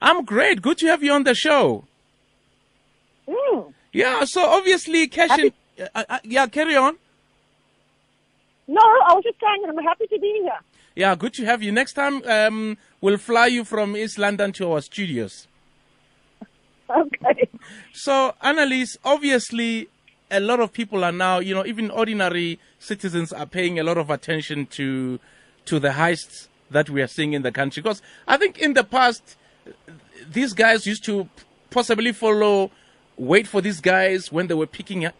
I'm great. Good to have you on the show. Mm. Yeah, so obviously, cash in, uh, uh, yeah, carry on. No, I was just saying I'm happy to be here. Yeah, good to have you. Next time, um, we'll fly you from East London to our studios. Okay. So, Annelise, obviously, a lot of people are now, you know, even ordinary citizens are paying a lot of attention to to the heists that we are seeing in the country. Because I think in the past, these guys used to possibly follow, wait for these guys when they were picking up,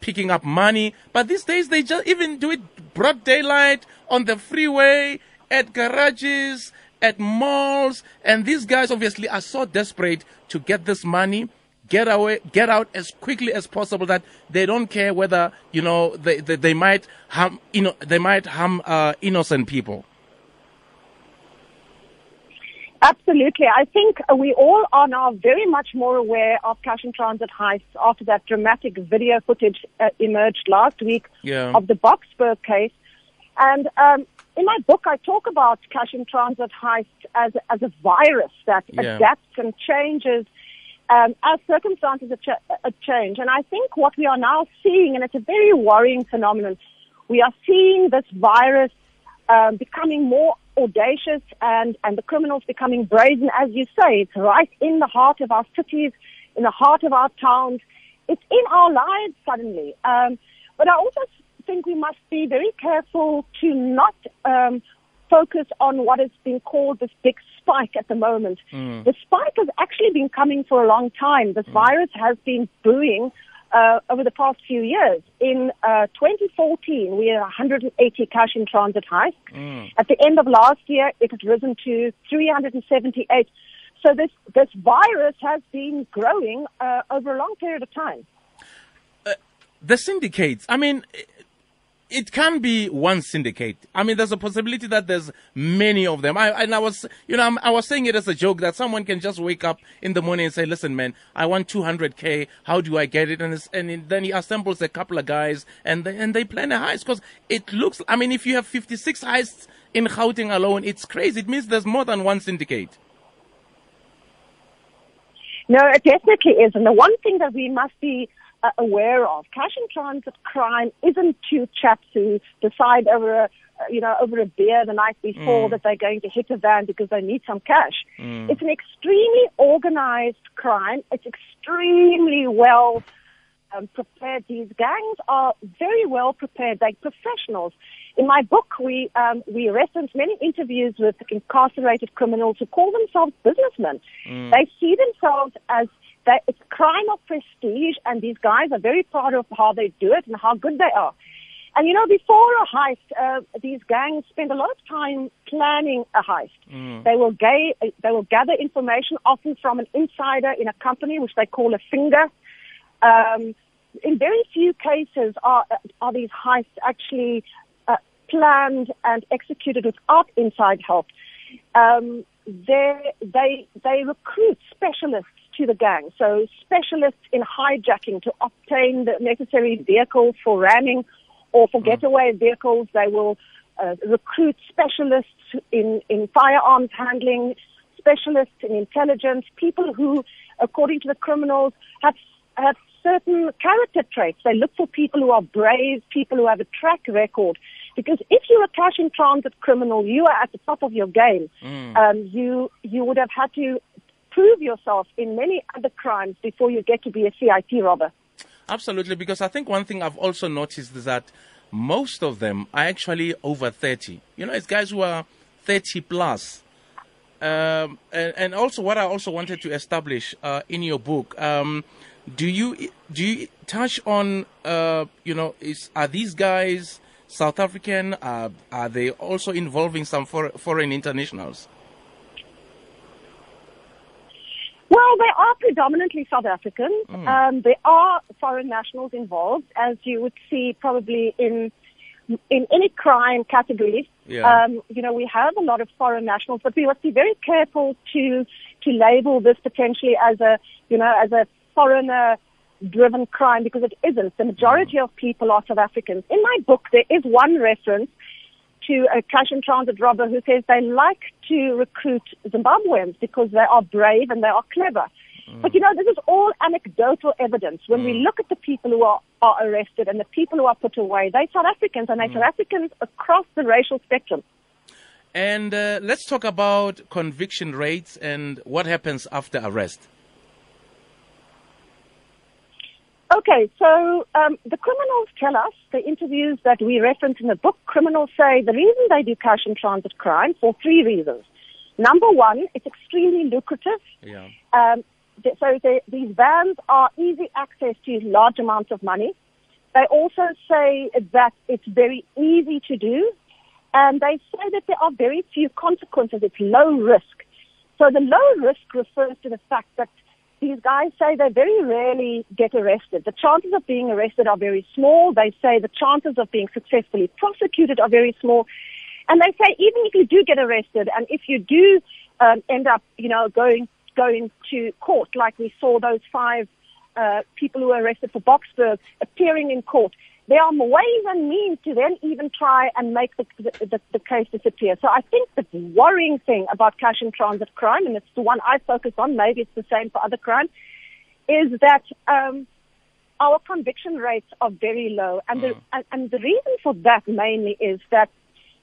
picking up money. But these days, they just even do it broad daylight on the freeway, at garages, at malls, and these guys obviously are so desperate to get this money, get away, get out as quickly as possible that they don't care whether you know they they, they might harm you know they might harm uh, innocent people. Absolutely. I think we all are now very much more aware of cash in transit heists after that dramatic video footage uh, emerged last week Yeah. of the Boksburg case. And um, in my book, I talk about cash in transit heists as, as a virus that Yeah. adapts and changes um, as circumstances uh, change. And I think what we are now seeing, and it's a very worrying phenomenon, we are seeing this virus um, becoming more audacious and, and the criminals becoming brazen, as you say. It's right in the heart of our cities, in the heart of our towns. It's in our lives suddenly. Um, but I also think we must be very careful to not um, focus on what is being called this big spike at the moment. The spike has actually been coming for a long time. This virus has been brewing uh, over the past few years. In uh, 2014, we had 180 cash in transit heists. At the end of last year, it had risen to 378. So this this virus has been growing uh, over a long period of time. the syndicates. I mean, it can be one syndicate. I mean, there's a possibility that there's many of them. I and I was, you know, I'm, I was saying it as a joke that someone can just wake up in the morning and say, "Listen, man, I want 200k. How do I get it?" And and then he assembles a couple of guys and they, and they plan a heist because it looks. I mean, if you have 56 heists in Gauteng alone, it's crazy. It means there's more than one syndicate. No, it definitely is. And the one thing that we must be uh, aware of, cash in transit crime isn't two chaps who decide over a, uh, you know, over a beer the night before that they're going to hit a van because they need some cash. It's an extremely organized crime. It's extremely well um, prepared. These gangs are very well prepared. They're professionals. In my book, we um, we reference many interviews with incarcerated criminals who call themselves businessmen. They see themselves as that it's a crime of prestige, and these guys are very proud of how they do it and how good they are. And you know, before a heist, uh, these gangs spend a lot of time planning a heist. They will ga- they will gather information often from an insider in a company, which they call a finger. Um, in very few cases are are these heists actually uh, planned and executed without inside help. Um, they they they recruit specialists to the gang, so specialists in hijacking to obtain the necessary vehicles for ramming or for getaway vehicles. They will uh, recruit specialists in in firearms handling, specialists in intelligence, people who, according to the criminals, have have certain character traits. They look for people who are brave, people who have a track record. Because if you're a cash in transit criminal, you are at the top of your game. Um, you you would have had to prove yourself in many other crimes before you get to be a CIT robber. Absolutely, because I think one thing I've also noticed is that most of them are actually over 30. You know, it's guys who are 30 plus. Um, and, and also, what I also wanted to establish uh, in your book, um, do you do you touch on, uh, you know, is are these guys South African? Uh, are they also involving some for, foreign internationals? Well, they are predominantly South African. Um, there are foreign nationals involved, as you would see probably in in any crime category. Yeah. Um, you know, we have a lot of foreign nationals, but we must be very careful to to label this potentially as a you know as a foreigner driven crime because it isn't. The majority of people are South Africans. In my book, there is one reference to a cash and transit robber who says they like to recruit Zimbabweans because they are brave and they are clever. Mm. But you know, this is all anecdotal evidence. When we mm. look at the people who are, are arrested and the people who are put away, they're South Africans and they're mm. South Africans across the racial spectrum. And uh, let's talk about conviction rates and what happens after arrest. Okay, so um, the criminals tell us, the interviews that we reference in the book, criminals say the reason they do cash and transit crime for three reasons. Number one, it's extremely lucrative. Yeah. Um, so the, these vans are easy access to large amounts of money. They also say that it's very easy to do, and they say that there are very few consequences. It's low risk. So the low risk refers to the fact that these guys say they very rarely get arrested. The chances of being arrested are very small. They say the chances of being successfully prosecuted are very small. And they say even if you do get arrested and if you do um, end up, you know, going going to court, like we saw those five uh, people who were arrested for Boksburg appearing in court, there are ways and means to then even try and make the, the, the, the case disappear. So I think the worrying thing about cash and transit crime, and it's the one I focus on, maybe it's the same for other crime, is that um, our conviction rates are very low. And, the, and, and the reason for that mainly is that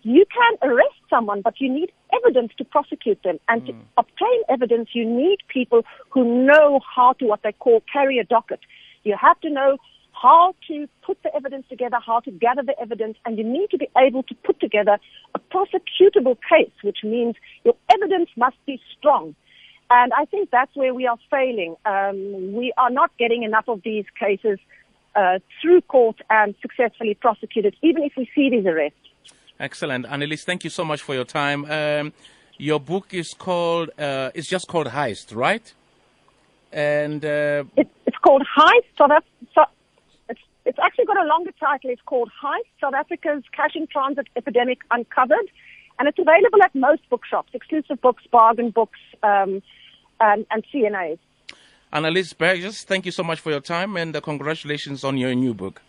you can arrest someone, but you need evidence to prosecute them. And to obtain evidence, you need people who know how to what they call carry a docket. You have to know how to put the evidence together, how to gather the evidence, and you need to be able to put together a prosecutable case, which means your evidence must be strong. And I think that's where we are failing. Um, we are not getting enough of these cases uh, through court and successfully prosecuted, even if we see these arrests. Excellent. Annelise, thank you so much for your time. Um, your book is called, uh, it's just called Heist, right? And uh, It, it's called Heist South Af- so, it's, actually got a longer title. It's called Heist South Africa's Cash in Transit Epidemic Uncovered. And it's available at most bookshops, exclusive books, bargain books, um, and, and CNAs. Annelise Burgess, thank you so much for your time and uh, congratulations on your new book.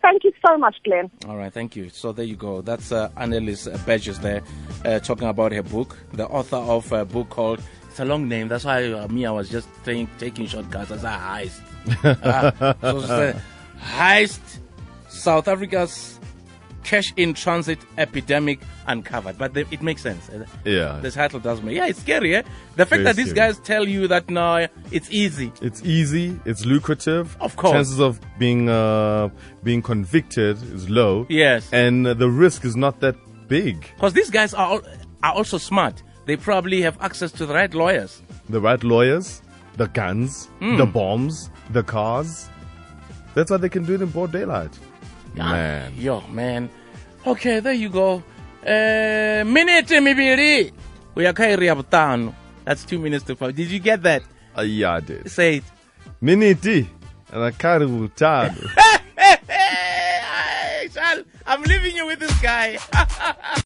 Thank you so much, Glen. All right, thank you. So there you go. That's uh, Annelise Burgess there uh, talking about her book, the author of a book called, a long name, that's why uh, me, I was just taking, taking shortcuts. I said heist. Uh, so uh, heist, South Africa's cash in transit epidemic uncovered. But the, it makes sense. Uh, Yeah. The title does make, yeah, it's scary, eh? The fact Very that these scary. guys tell you that now it's easy. It's easy. It's lucrative. Of course. Chances of being uh, being convicted is low. Yes. And uh, the risk is not that big. Because these guys are, are also smart. They probably have access to the right lawyers. The right lawyers, the guns, Hmm. the bombs, the cars. That's why they can do it in broad daylight. Man. Yo, man. Okay, there you go. Uh, minute mibili. Uyakhairi ya butano. That's two minutes to five. Did you get that? Uh, yeah, I did. Say it. Miniti. And I. I'm leaving you with this guy.